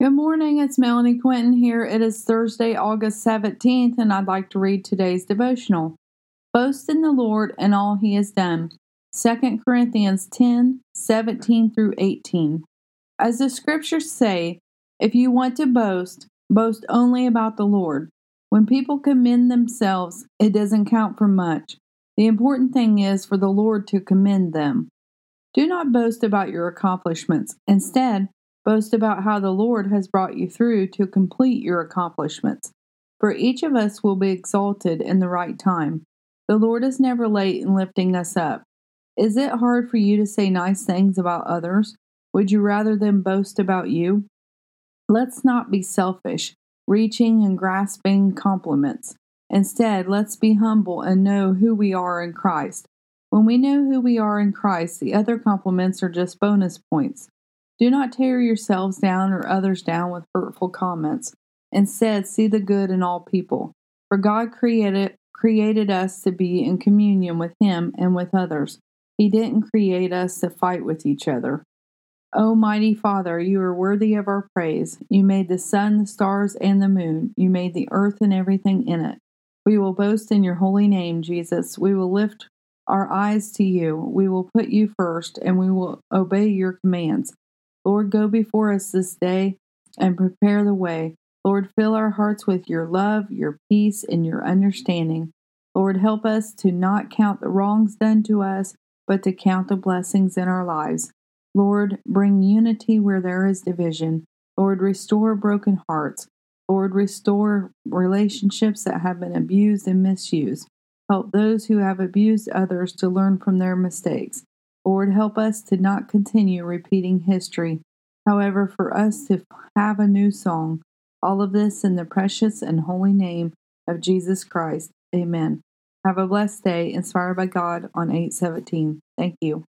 Good morning, it's Melanie Quinton here. It is Thursday, August 17th, and I'd like to read today's devotional. Boast in the Lord and all he has done. 2 Corinthians 10 17 through 18. As the scriptures say, if you want to boast, boast only about the Lord. When people commend themselves, it doesn't count for much. The important thing is for the Lord to commend them. Do not boast about your accomplishments. Instead, Boast about how the Lord has brought you through to complete your accomplishments. For each of us will be exalted in the right time. The Lord is never late in lifting us up. Is it hard for you to say nice things about others? Would you rather them boast about you? Let's not be selfish, reaching and grasping compliments. Instead, let's be humble and know who we are in Christ. When we know who we are in Christ, the other compliments are just bonus points. Do not tear yourselves down or others down with hurtful comments. Instead, see the good in all people. For God created created us to be in communion with him and with others. He didn't create us to fight with each other. O mighty Father, you are worthy of our praise. You made the sun, the stars, and the moon. You made the earth and everything in it. We will boast in your holy name, Jesus. We will lift our eyes to you. We will put you first, and we will obey your commands. Lord, go before us this day and prepare the way. Lord, fill our hearts with your love, your peace, and your understanding. Lord, help us to not count the wrongs done to us, but to count the blessings in our lives. Lord, bring unity where there is division. Lord, restore broken hearts. Lord, restore relationships that have been abused and misused. Help those who have abused others to learn from their mistakes. Lord, help us to not continue repeating history. However, for us to have a new song, all of this in the precious and holy name of Jesus Christ. Amen. Have a blessed day inspired by God on 817. Thank you.